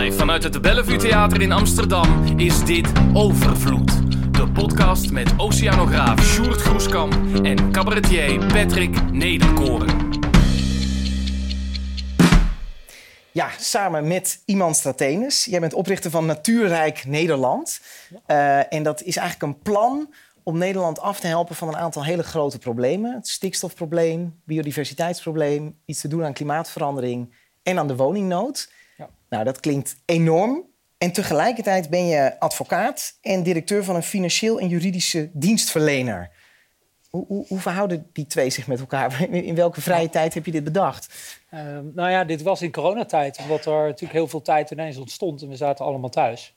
Live vanuit het Bellevue Theater in Amsterdam is dit Overvloed. De podcast met oceanograaf Sjoerd Groeskamp en cabaretier Patrick Nederkoren. Ja, samen met Iman Stratenes. Jij bent oprichter van Natuurrijk Nederland. Uh, en dat is eigenlijk een plan om Nederland af te helpen van een aantal hele grote problemen. Het stikstofprobleem, biodiversiteitsprobleem, iets te doen aan klimaatverandering en aan de woningnood. Nou, dat klinkt enorm. En tegelijkertijd ben je advocaat en directeur van een financieel en juridische dienstverlener. Hoe, hoe, hoe, verhouden die twee zich met elkaar? In welke vrije tijd heb je dit bedacht? Uh, nou ja, dit was in coronatijd, omdat er natuurlijk heel veel tijd ineens ontstond en we zaten allemaal thuis.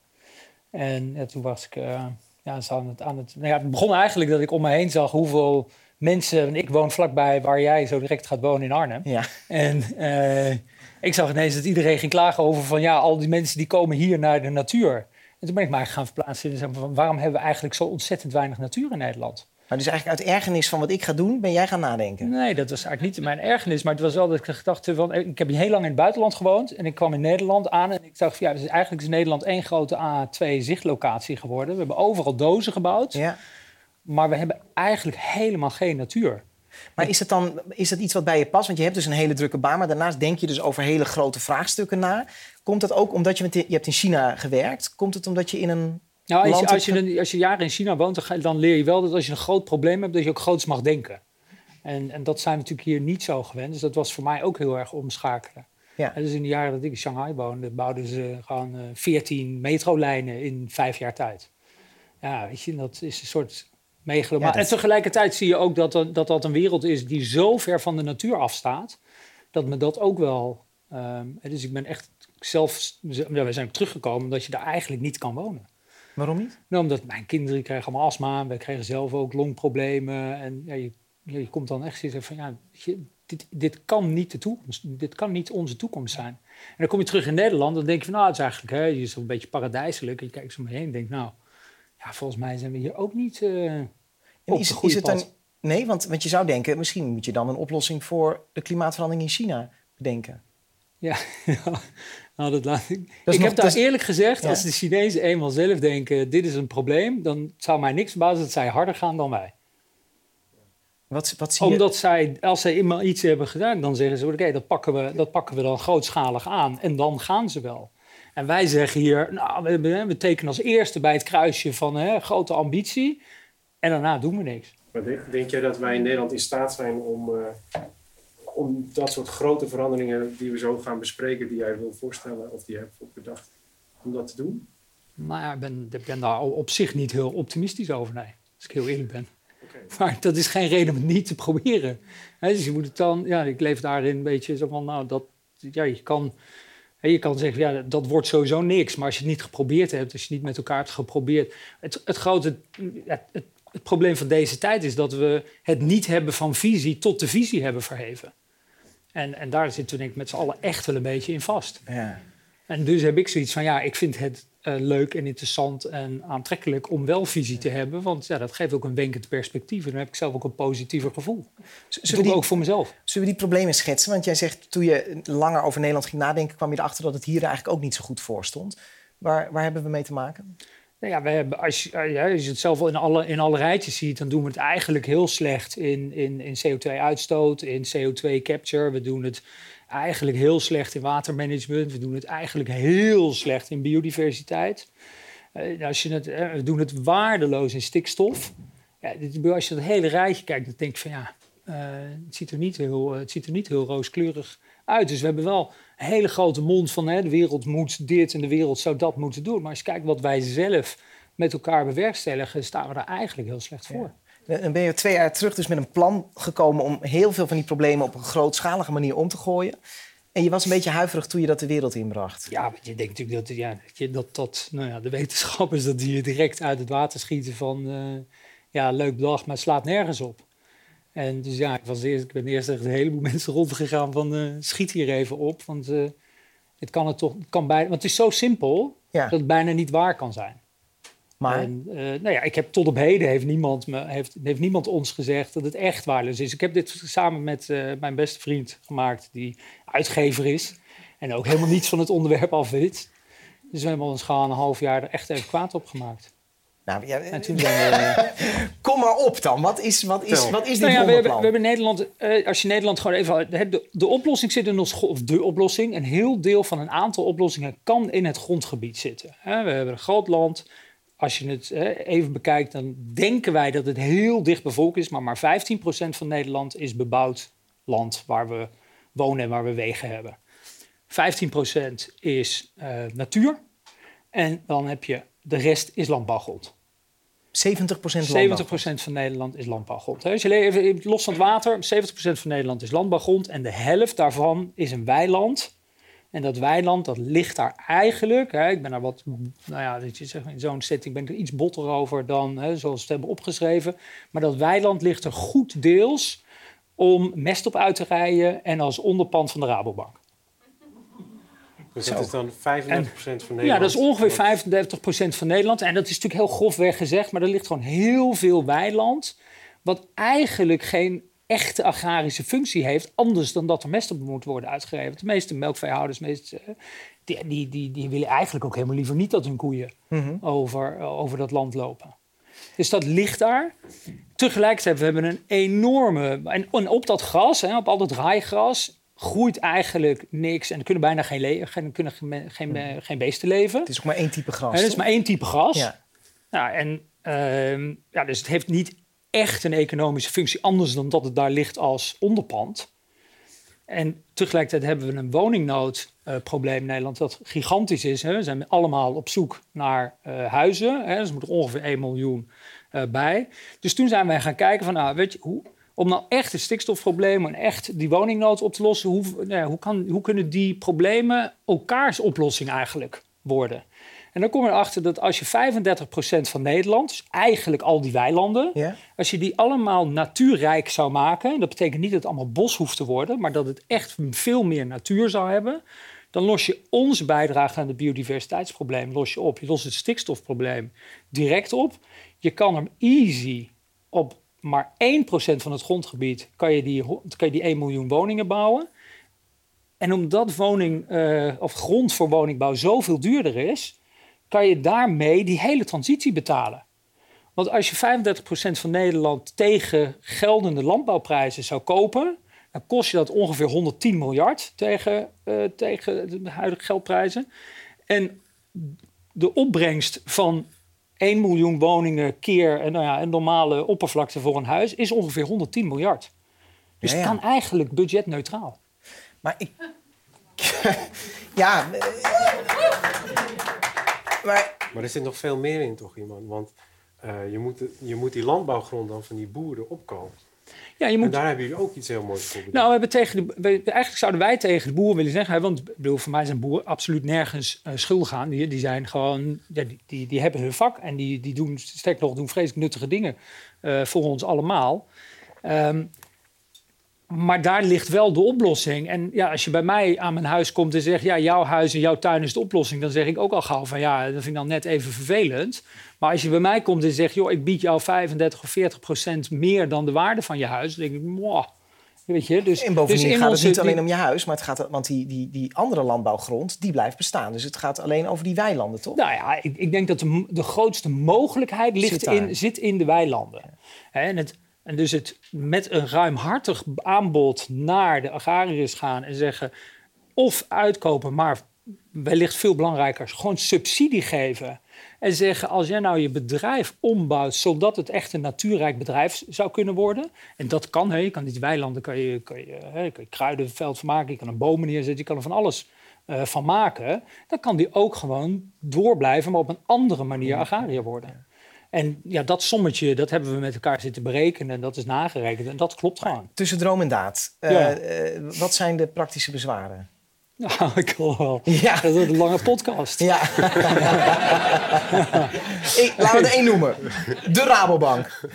En ja, toen was ik uh, ja, aan het, aan het, nou ja, het begon eigenlijk dat ik om me heen zag hoeveel mensen. Ik woon vlakbij waar jij zo direct gaat wonen in Arnhem. Ja. En uh, ik zag ineens dat iedereen ging klagen over van ja, al die mensen die komen hier naar de natuur. En toen ben ik maar gaan verplaatsen en zeggen van waarom hebben we eigenlijk zo ontzettend weinig natuur in Nederland? Maar dus eigenlijk uit ergernis van wat ik ga doen, ben jij gaan nadenken? Nee, dat was eigenlijk niet mijn ergernis. Maar het was wel dat ik gedacht van... Ik heb heel lang in het buitenland gewoond. En ik kwam in Nederland aan. En ik dacht van ja, dus eigenlijk is Nederland één grote A2 zichtlocatie geworden. We hebben overal dozen gebouwd. Ja. Maar we hebben eigenlijk helemaal geen natuur. Maar is het dan is dat iets wat bij je past? Want je hebt dus een hele drukke baan, maar daarnaast denk je dus over hele grote vraagstukken na. Komt dat ook omdat je, met, je hebt in China gewerkt? Komt het omdat je in een nou, als je, als, je, als je jaren in China woont, dan leer je wel dat als je een groot probleem hebt, dat je ook groots mag denken. En, en dat zijn we natuurlijk hier niet zo gewend. Dus dat was voor mij ook heel erg omschakelen. Ja. En dus in de jaren dat ik in Shanghai woonde, bouwden ze gewoon uh, 14 metrolijnen in vijf jaar tijd. Ja, weet je, dat is een soort megalomaan. En tegelijkertijd zie je ook dat, dat dat een wereld is die zo ver van de natuur afstaat, dat me dat ook wel... Um, dus ik ben echt zelf... We zijn teruggekomen dat je daar eigenlijk niet kan wonen. Waarom niet? Nou, omdat mijn kinderen kregen allemaal astma. We kregen zelf ook longproblemen. En ja, je, je komt dan echt zitten van ja, dit, dit kan niet de toekomst. Dit kan niet onze toekomst zijn. En dan kom je terug in Nederland. Dan denk je van nou, het is eigenlijk hè, je is een beetje paradijselijk. En je kijkt zo mee heen en denkt nou, ja, volgens mij zijn we hier ook niet uh, op is, is het dan, Nee, want, want je zou denken, misschien moet je dan een oplossing voor de klimaatverandering in China bedenken. Ja, nou, dat laat ik. ik heb daar eerlijk gezegd, als de Chinezen eenmaal zelf denken: dit is een probleem, dan zou mij niks verbazen dat zij harder gaan dan wij. Wat, wat zie Omdat zij, als zij eenmaal iets hebben gedaan, dan zeggen ze: oké, dat, pakken we, dat pakken we dan grootschalig aan. En dan gaan ze wel. En wij zeggen hier: nou, we, we tekenen als eerste bij het kruisje van hè, grote ambitie. En daarna doen we niks. Maar denk, denk jij dat wij in Nederland in staat zijn om. Uh om dat soort grote veranderingen die we zo gaan bespreken, die jij wil voorstellen of die je hebt bedacht, om dat te doen? Nou ja, ik ben, ik ben daar op zich niet heel optimistisch over, nee. Als ik heel eerlijk ben. Maar dat is geen reden om het niet te proberen. dus je moet het dan, ja, ik leef daarin een beetje zo van, nou, dat, ja, je kan, je kan zeggen, ja, dat wordt sowieso niks. Maar als je het niet geprobeerd hebt, als je niet met elkaar hebt geprobeerd. Het, het grote, het, het, het probleem van deze tijd is dat we het niet hebben van visie tot de visie hebben verheven. En, en daar zitten we denk ik met z'n allen echt wel een beetje in vast. Ja. En dus heb ik zoiets van, ja, ik vind het uh, leuk en interessant en aantrekkelijk om wel visie te hebben. Want ja, dat geeft ook een wenkend perspectief. En dan heb ik zelf ook een positiever gevoel. We die, ook voor mezelf. Zullen we die problemen schetsen? Want jij zegt, toen je langer over Nederland ging nadenken... kwam je erachter dat het hier eigenlijk ook niet zo goed voor stond. Waar, waar hebben we mee te maken? Nou ja, we hebben, als, je, ja, als je het zelf in alle, in alle rijtjes ziet, dan doen we het eigenlijk heel slecht in, in, in CO2-uitstoot, in CO2-capture. We doen het eigenlijk heel slecht in watermanagement. We doen het eigenlijk heel slecht in biodiversiteit. Uh, als je het, uh, we doen het waardeloos in stikstof. Ja, als je dat hele rijtje kijkt, dan denk ik van ja, uh, het, ziet er niet heel, het ziet er niet heel rooskleurig uit. Dus we hebben wel een hele grote mond van hè, de wereld moet dit en de wereld zou dat moeten doen. Maar als je kijkt wat wij zelf met elkaar bewerkstelligen, staan we daar eigenlijk heel slecht voor. Dan ben je twee jaar terug dus met een plan gekomen om heel veel van die problemen op een grootschalige manier om te gooien. En je was een beetje huiverig toen je dat de wereld inbracht. Ja, want je denkt natuurlijk dat, ja, dat, dat nou ja, de wetenschappers dat die je direct uit het water schieten van uh, ja, leuk bedacht, maar slaat nergens op. En dus ja, ik, was eerst, ik ben eerst echt een heleboel mensen rondgegaan van uh, schiet hier even op. Want uh, het kan het toch, het kan bijna, want het is zo simpel dat het bijna niet waar kan zijn. Maar? En, uh, nou ja, ik heb tot op heden heeft niemand, me, heeft, heeft niemand ons gezegd dat het echt waardeloos is. Ik heb dit samen met mijn beste vriend gemaakt, die uitgever is. En ook helemaal niets van het onderwerp af weet. Dus we hebben ons gewoon een half jaar er echt even kwaad op gemaakt. Nou, ja, En toen zijn we... Kom maar op dan. Wat is, wat is, wat is dit Nou ja, we hebben, we hebben Nederland, eh, als je Nederland gewoon even. De, de oplossing zit in ons. Of de oplossing, een heel deel van een aantal oplossingen kan in het grondgebied zitten. Hè, we hebben een groot land. Als je het even bekijkt, dan denken wij dat het heel dicht bevolkt is. Maar maar 15% van Nederland is bebouwd land waar we wonen en waar we wegen hebben. 15% is eh, natuur. En dan heb je de rest is landbouwgrond. 70 procent 70% van Nederland is landbouwgrond. Als je even los van het water, 70% van Nederland is landbouwgrond en de helft daarvan is een weiland. En dat weiland, dat ligt daar eigenlijk. Hè, ik ben daar wat, nou ja, dat je zegt, in zo'n setting ben ik er iets botter over dan hè, zoals we het hebben opgeschreven. Maar dat weiland ligt er goed deels om mest op uit te rijden en als onderpand van de Rabobank. Dus dat is dan 35% van Nederland. Ja, dat is ongeveer Wat- 35% van Nederland. En dat is natuurlijk heel grofweg gezegd, maar er ligt gewoon heel veel weiland. Wat eigenlijk geen echte agrarische functie heeft, anders dan dat er mest op moet worden uitgegeven. De meeste melkveehouders, meest, eh, die, die, die, die willen eigenlijk ook helemaal liever niet dat hun koeien Mhm. over, over dat land lopen. Dus dat ligt daar. Tegelijkertijd we hebben een enorme. En, en op dat gras, hè, op al dat raaigras, groeit eigenlijk niks. En er kunnen bijna geen, geen, kunnen geen, geen, geen beesten leven. Het is ook maar één type gras. Hè, Er is maar één type gras. Ja. Nou, en, ehm, ja, dus het heeft niet echt een economische functie, anders dan dat het daar ligt als onderpand. En tegelijkertijd hebben we een woningnoodprobleem in Nederland dat gigantisch is. Hè. We zijn allemaal op zoek naar eh, huizen. Hè. Dus er moet er ongeveer 1 miljoen eh, bij. Dus toen zijn wij gaan kijken van, nou, weet je, hoe, om nou echt het stikstofprobleem en echt die woningnood op te lossen, hoe, nou ja, hoe, kan, hoe kunnen die problemen elkaars oplossing eigenlijk worden? En dan kom je erachter dat als je 35% van Nederland, dus eigenlijk al die weilanden, als je die allemaal natuurrijk zou maken, dat betekent niet dat het allemaal bos hoeft te worden, maar dat het echt veel meer natuur zou hebben, dan los je onze bijdrage aan het biodiversiteitsprobleem los je op. Je lost het stikstofprobleem direct op. Je kan er easy op maar 1% van het grondgebied kan je die, kan je die 1 miljoen woningen bouwen. En omdat woning, eh, of grond voor woningbouw zoveel duurder is, kan je daarmee die hele transitie betalen. Want als je 35% van Nederland tegen geldende landbouwprijzen zou kopen, dan kost je dat ongeveer 110 miljard tegen, eh, tegen de huidige geldprijzen. En de opbrengst van 1 miljoen woningen keer eh, nou ja, een normale oppervlakte voor een huis is ongeveer 110 miljard. Dus Ja, het kan eigenlijk budgetneutraal. Maar ik... ja... Maar Maar er zit nog veel meer in, toch, iemand? Want eh, je, moet, je moet die landbouwgrond dan van die boeren opkopen. Ja, je En moet daar hebben jullie ook iets heel moois voor bedacht. Nou, we hebben tegen de, we- eigenlijk zouden wij tegen de boeren willen zeggen, want ik bedoel, voor mij zijn boeren absoluut nergens eh, schuldig aan. Die, die zijn gewoon, ja, die, die, die hebben hun vak en die, die doen, sterk nog, doen vreselijk nuttige dingen eh, voor ons allemaal. Ehm, maar daar ligt wel de oplossing. En ja, als je bij mij aan mijn huis komt en zegt, ja, jouw huis en jouw tuin is de oplossing, dan zeg ik ook al gauw van ja, dat vind ik dan net even vervelend. Maar als je bij mij komt en zegt, joh, ik bied jou 35 of 40 procent meer dan de waarde van je huis, dan denk ik, mwah. Weet je, dus, en bovendien dus gaat het niet alleen om je huis, maar het gaat, want die, die, die andere landbouwgrond, die blijft bestaan. Dus het gaat alleen over die weilanden, toch? Nou ja, ik, ik denk dat de, grootste mogelijkheid ligt Zit in, zit in de weilanden. En, het, en dus het met een ruimhartig aanbod naar de agrariërs gaan en zeggen... of uitkopen, maar wellicht veel belangrijker, gewoon subsidie geven... En zeggen, als jij nou je bedrijf ombouwt zodat het echt een natuurrijk bedrijf zou kunnen worden. En dat kan, hè. je kan die weilanden, kan je, kan je, hè, kan je kruidenveld van maken, je kan een bomen neerzetten, je kan er van alles eh, van maken. Dan kan die ook gewoon doorblijven, maar op een andere manier agrariër worden. En ja, dat sommetje, dat hebben we met elkaar zitten berekenen en dat is nagerekend en dat klopt gewoon. Tussen droom en daad. Eh, Ja. eh, wat zijn de praktische bezwaren? Nou, ik wil wel. Ja. Dat is een lange podcast. Ja. ik, laten we er één noemen. De Rabobank.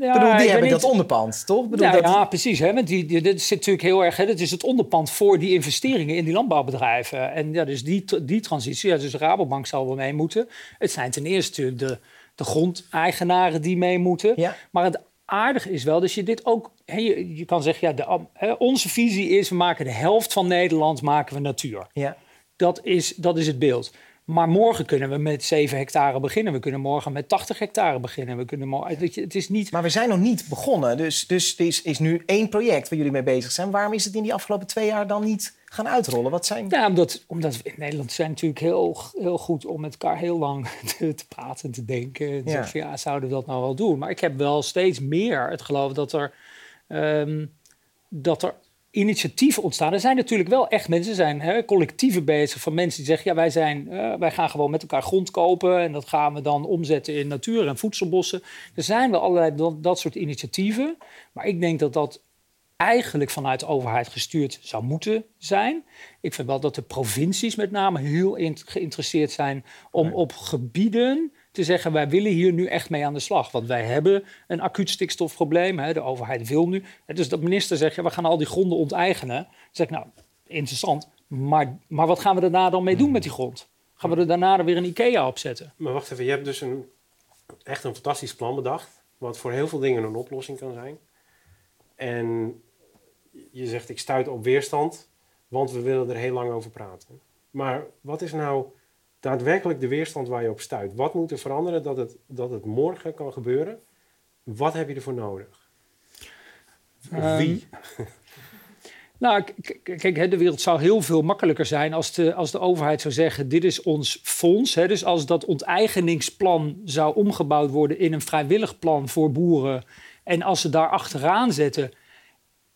Ja, Ik bedoel, die ik hebben niet- dat onderpand, toch? Ik bedoel, Ja, dat, ja, precies. Hè? Want die, die, dit zit natuurlijk heel erg. Hè? Dat is het onderpand voor die investeringen in die landbouwbedrijven. En ja, dus die, die transitie. Ja, dus de Rabobank zal wel mee moeten. Het zijn ten eerste de, de grondeigenaren die mee moeten. Ja. Maar het aardige is wel dat je dit ook. Hè, je, je kan zeggen, ja, de, hè, onze visie is: we maken de helft van Nederland maken we natuur. ja. Dat is, dat is het beeld. Maar morgen kunnen we met 7 hectare beginnen. We kunnen morgen met 80 hectare beginnen. We kunnen morgen, het is niet... Maar we zijn nog niet begonnen. Dus, dus er is, is nu één project waar jullie mee bezig zijn. Waarom is het in die afgelopen twee jaar dan niet gaan uitrollen? Wat zijn... Ja, omdat, omdat we in Nederland zijn natuurlijk heel, heel goed om met elkaar heel lang te, te praten en te denken. En Ja. Van, ja, zouden we dat nou wel doen? Maar ik heb wel steeds meer het geloof dat er, ehm, dat er initiatieven ontstaan. Er zijn natuurlijk wel echt mensen, zijn hè, collectieven bezig van mensen die zeggen... ja, wij, zijn, eh, wij gaan gewoon met elkaar grond kopen... en dat gaan we dan omzetten in natuur en voedselbossen. Er zijn wel allerlei dat, dat soort initiatieven. Maar ik denk dat dat eigenlijk vanuit de overheid gestuurd zou moeten zijn. Ik vind wel dat de provincies met name heel geïnteresseerd zijn om op gebieden te zeggen: wij willen hier nu echt mee aan de slag. Want wij hebben een acuut stikstofprobleem. Hè, de overheid wil nu. Hè, Dus dat minister zegt: ja, we gaan al die gronden onteigenen. Dan zeg ik: nou, interessant. Maar, maar wat gaan we daarna dan mee doen met die grond? Gaan we er daarna er weer een IKEA opzetten? Maar wacht even, je hebt dus een, echt een fantastisch plan bedacht. Wat voor heel veel dingen een oplossing kan zijn. En je zegt, ik stuit op weerstand, want we willen er heel lang over praten. Maar wat is nou daadwerkelijk de weerstand waar je op stuit? Wat moet er veranderen dat het, dat het morgen kan gebeuren? Wat heb je ervoor nodig? Of Ehm, wie? Nou, kijk, de wereld zou heel veel makkelijker zijn als de, als de overheid zou zeggen: dit is ons fonds. Hè, dus als dat onteigeningsplan zou omgebouwd worden in een vrijwillig plan voor boeren. En als ze daar achteraan zetten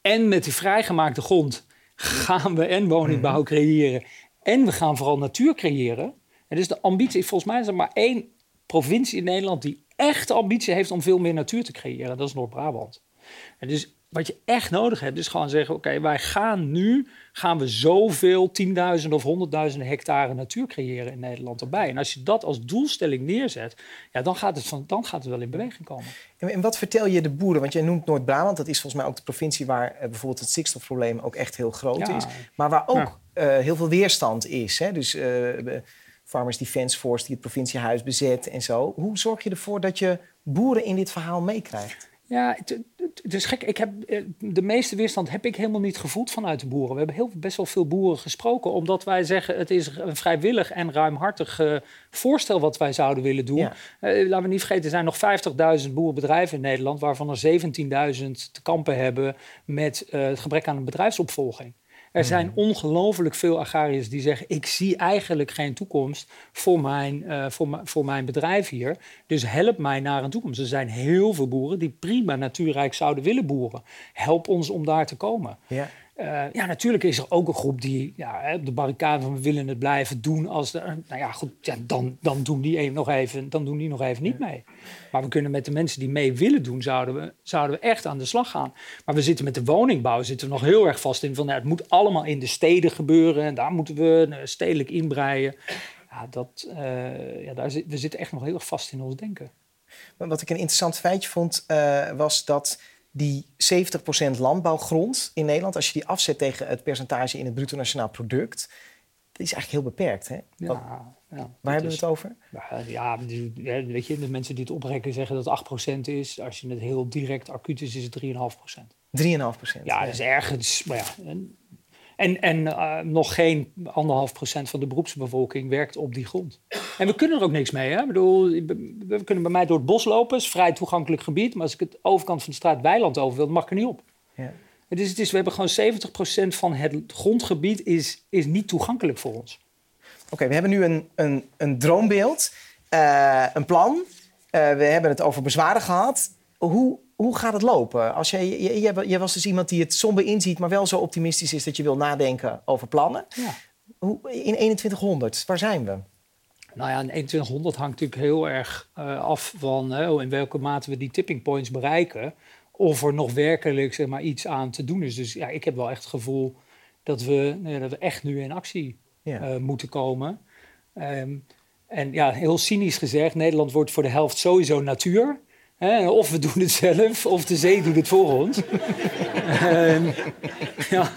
en met die vrijgemaakte grond gaan we en woningbouw creëren. En we gaan vooral natuur creëren. En dus de ambitie, volgens mij is er maar één provincie in Nederland die echt de ambitie heeft om veel meer natuur te creëren. Dat is Noord-Brabant. En dus wat je echt nodig hebt, is gewoon zeggen: oké, wij gaan nu gaan we zoveel tienduizenden of honderdduizenden hectare natuur creëren in Nederland erbij. En als je dat als doelstelling neerzet, ja, dan, gaat het van, dan gaat het wel in beweging komen. En, en wat vertel je de boeren? Want jij noemt Noord-Brabant. Dat is volgens mij ook de provincie waar eh, bijvoorbeeld het stikstofprobleem ook echt heel groot Ja. is. Maar waar ook Ja. eh, heel veel weerstand is. Hè? Dus de Farmers Defence Force die het provinciehuis bezet en zo. Hoe zorg je ervoor dat je boeren in dit verhaal meekrijgt? Ja, het, het- het is gek. Ik heb, eh, de meeste weerstand heb ik helemaal niet gevoeld vanuit de boeren. We hebben heel, best wel veel boeren gesproken, omdat wij zeggen het is een vrijwillig en ruimhartig eh, voorstel wat wij zouden willen doen. Ja. Eh, laten we niet vergeten, er zijn nog 50.000 boerenbedrijven in Nederland, waarvan er 17.000 te kampen hebben met het gebrek aan een bedrijfsopvolging. Er zijn ongelooflijk veel agrariërs die zeggen: Ik zie eigenlijk geen toekomst voor mijn, eh, voor, voor mijn bedrijf hier. Dus help mij naar een toekomst. Er zijn heel veel boeren die prima natuurrijk zouden willen boeren. Help ons om daar te komen. Ja. Eh, ja, natuurlijk is er ook een groep die ja, op de barricade van we willen het blijven doen. Als de, nou ja, goed, ja, dan, dan, doen die even nog even, dan doen die nog even niet mee. Maar we kunnen met de mensen die mee willen doen, zouden we, zouden we echt aan de slag gaan. Maar we zitten met de woningbouw zitten we nog heel erg vast in van nou, het moet allemaal in de steden gebeuren. En daar moeten we eh, stedelijk inbreien. Ja, dat, eh, ja, daar zit, we zitten echt nog heel erg vast in ons denken. Wat ik een interessant feitje vond, eh, was dat die 70% landbouwgrond in Nederland, als je die afzet tegen het percentage in het bruto nationaal product, dat is eigenlijk heel beperkt. Hè? Ja, Wat- ja, waar hebben we het over? Ja, Ja, ja, weet je, de mensen die het oprekken zeggen dat het 8% is. Als je het heel direct acuut is, is het 3,5%. 3,5%. Ja, dat is ergens. Maar ja, en en, eh, nog geen anderhalf procent van de beroepsbevolking werkt op die grond. En we kunnen er ook niks mee. Hè? Ik bedoel, we kunnen bij mij door het bos lopen, is vrij toegankelijk gebied. Maar als ik het overkant van de straat weiland over wil, dan mag ik er niet op. Ja. Het is, het is, we hebben gewoon 70% van het grondgebied is, is niet toegankelijk voor ons. Oké, we hebben nu een, een, een droombeeld, eh, een plan. Eh, we hebben het over bezwaren gehad. Hoe, hoe gaat het lopen? Als jij, was dus iemand die het somber inziet, maar wel zo optimistisch is dat je wil nadenken over plannen. Ja. Hoe, in 2100, waar zijn we? Nou ja, in 2100 hangt natuurlijk heel erg eh, af van hè, in welke mate we die tipping points bereiken. Of er nog werkelijk zeg maar, iets aan te doen is. Dus ja, ik heb wel echt het gevoel dat we, dat we echt nu in actie Ja. eh, moeten komen. Ehm, en ja, heel cynisch gezegd, Nederland wordt voor de helft sowieso natuur. Of we doen het zelf, of de zee doet het voor ons. Ehm, ja.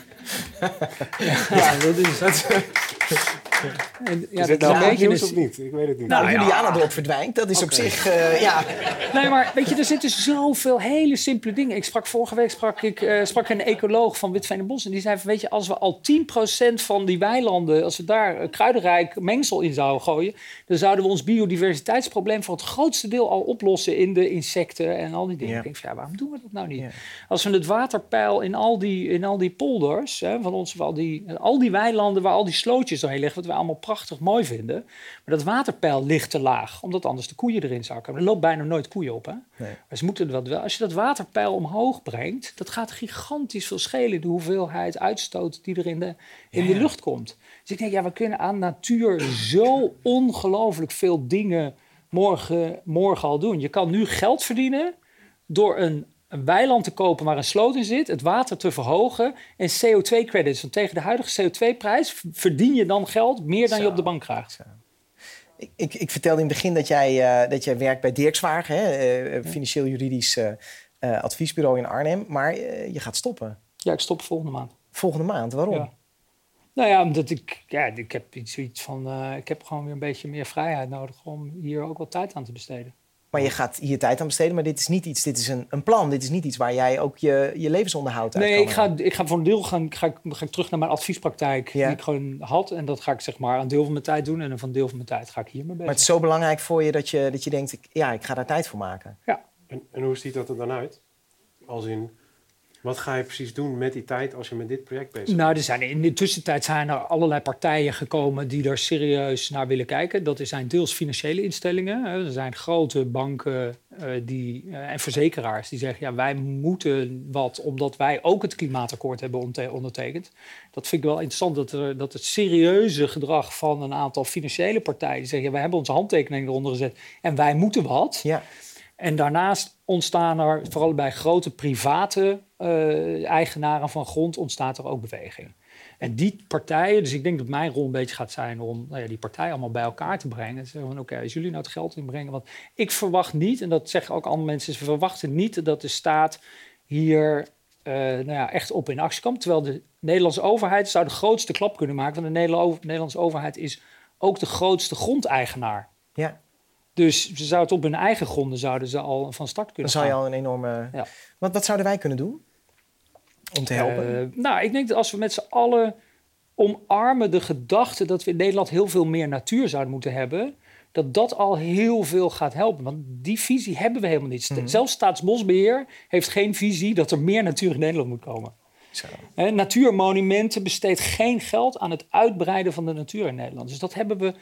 ja, dat is... En, ja, Is het nou een goed nieuws of niet? Ik weet het niet. Nou, Nou ja. Juliana erop verdwijnt, dat is op zich, eh, ja. Nee, maar weet je, er zitten zoveel hele simpele dingen. Ik sprak vorige week sprak ik, eh, sprak een ecoloog van Witveen en Bos. En die zei van, weet je, als we al 10% van die weilanden... als we daar kruidenrijk mengsel in zouden gooien... dan zouden we ons biodiversiteitsprobleem voor het grootste deel al oplossen... in de insecten en al die dingen. Ja. Ik denk van, ja, waarom doen we dat nou niet? Ja. Als we het waterpeil in al die, in al die polders... Hè, van ons, al, die, al die weilanden waar al die slootjes doorheen liggen... we allemaal prachtig mooi vinden... maar dat waterpeil ligt te laag, omdat anders de koeien erin zakken. Er loopt bijna nooit koeien op, hè? Nee. Maar ze moeten dat wel. Als je dat waterpeil omhoog brengt, dat gaat gigantisch veel schelen. De hoeveelheid uitstoot die er in de, in Ja, de lucht komt. Dus ik denk, ja, we kunnen aan natuur zo ongelooflijk veel dingen morgen, morgen al doen. Je kan nu geld verdienen door een, een weiland te kopen waar een sloot in zit, het water te verhogen en CO2-credits. Want tegen de huidige CO2-prijs verdien je dan geld meer dan je op de bank krijgt. Ik, ik, ik vertelde in het begin dat jij, eh, dat jij werkt bij Dirkswagen, hè, eh, financieel-juridisch eh, eh, adviesbureau in Arnhem. Maar je gaat stoppen. Ja, ik stop volgende maand. Volgende maand. Waarom? Ja. Nou ja, omdat ik, ja, ik heb iets zoiets van, ik heb gewoon weer een beetje meer vrijheid nodig om hier ook wat tijd aan te besteden. Maar je gaat hier tijd aan besteden. Maar dit is niet iets, dit is een, een plan. Dit is niet iets waar jij ook je, je levensonderhoud uit Nee, kan ik ga, ik ga voor een deel gaan, ga ik, ga ik terug naar mijn adviespraktijk Ja. die ik gewoon had. En dat ga ik zeg maar een deel van mijn tijd doen. En dan van een deel van mijn tijd ga ik hiermee bezig. Maar het is zo belangrijk voor je dat je, dat je denkt, ik, ja, ik ga daar tijd voor maken. En, en hoe ziet dat er dan uit? Als in, wat ga je precies doen met die tijd als je met dit project bezig bent? Nou, er zijn in de tussentijd zijn er allerlei partijen gekomen die daar serieus naar willen kijken. Dat zijn deels financiële instellingen. hè. Er zijn grote banken eh, die, eh, en verzekeraars die zeggen: ja, wij moeten wat, omdat wij ook het klimaatakkoord hebben ondertekend. Dat vind ik wel interessant dat, er, dat het serieuze gedrag van een aantal financiële partijen die zeggen: ja, wij hebben onze handtekening eronder gezet en wij moeten wat. Ja, En daarnaast ontstaan er, vooral bij grote private eh, eigenaren van grond, ontstaat er ook beweging. En die partijen, dus ik denk dat mijn rol een beetje gaat zijn om nou ja, die partijen allemaal bij elkaar te brengen. En zeggen van oké, als jullie nou het geld inbrengen. Want ik verwacht niet, en dat zeggen ook andere mensen, ze verwachten niet dat de staat hier eh, nou ja, echt op in actie komt. Terwijl de Nederlandse overheid zou de grootste klap kunnen maken. Want de Nederla- Nederlandse overheid is ook de grootste grondeigenaar. ja. Dus ze zouden het op hun eigen gronden zouden ze al van start dan kunnen zou je al een enorme... Ja. Wat, wat zouden wij kunnen doen om te helpen? Eh, nou, ik denk dat als we met z'n allen omarmen de gedachte dat we in Nederland heel veel meer natuur zouden moeten hebben, dat dat al heel veel gaat helpen. Want die visie hebben we helemaal niet. Mhm. Zelfs Staatsbosbeheer heeft geen visie dat er meer natuur in Nederland moet komen. Natuurmonumenten besteedt geen geld aan het uitbreiden van de natuur in Nederland. Dus dat hebben we,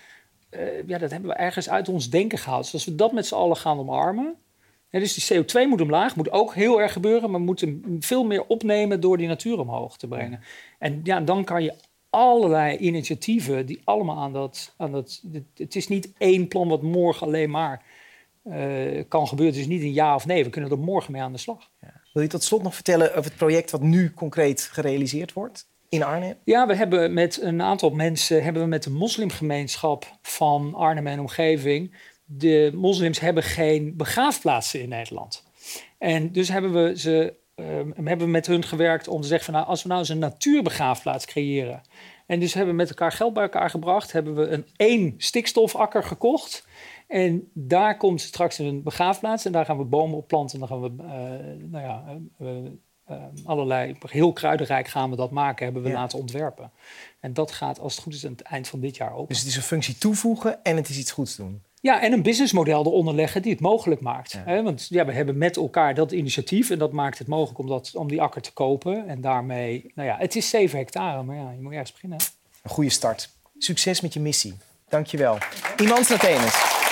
eh, ja, dat hebben we ergens uit ons denken gehaald. Dus als we dat met z'n allen gaan omarmen. Hè, dus die CO2 moet omlaag, moet ook heel erg gebeuren, maar we moeten veel meer opnemen door die natuur omhoog te brengen. En ja, dan kan je allerlei initiatieven die allemaal aan dat. Aan dat het, het is niet één plan wat morgen alleen maar eh, kan gebeuren. Het is niet een ja of nee. We kunnen er morgen mee aan de slag. Wil je tot slot nog vertellen over het project wat nu concreet gerealiseerd wordt in Arnhem? Ja, we hebben met een aantal mensen, hebben we met de moslimgemeenschap van Arnhem en omgeving, de moslims hebben geen begraafplaatsen in Nederland. En dus hebben we, ze, ehm, hebben we met hun gewerkt om te zeggen van nou, als we nou eens een natuurbegraafplaats creëren. En dus hebben we met elkaar geld bij elkaar gebracht, hebben we een één stikstofakker gekocht. En daar komt straks een begraafplaats en daar gaan we bomen op planten. En dan gaan we, eh, nou ja, eh, eh, allerlei, heel kruidenrijk gaan we dat maken, hebben we Ja. laten ontwerpen. En dat gaat, als het goed is, aan het eind van dit jaar open. Dus het is een functie toevoegen en het is iets goeds doen. Ja, en een businessmodel eronder leggen die het mogelijk maakt. Ja. Want ja, we hebben met elkaar dat initiatief en dat maakt het mogelijk om, dat, om die akker te kopen. En daarmee, nou ja, het is 7 hectare, maar ja, je moet ergens beginnen. Een goede start. Succes met je missie. Dankjewel. Iemand Athenes.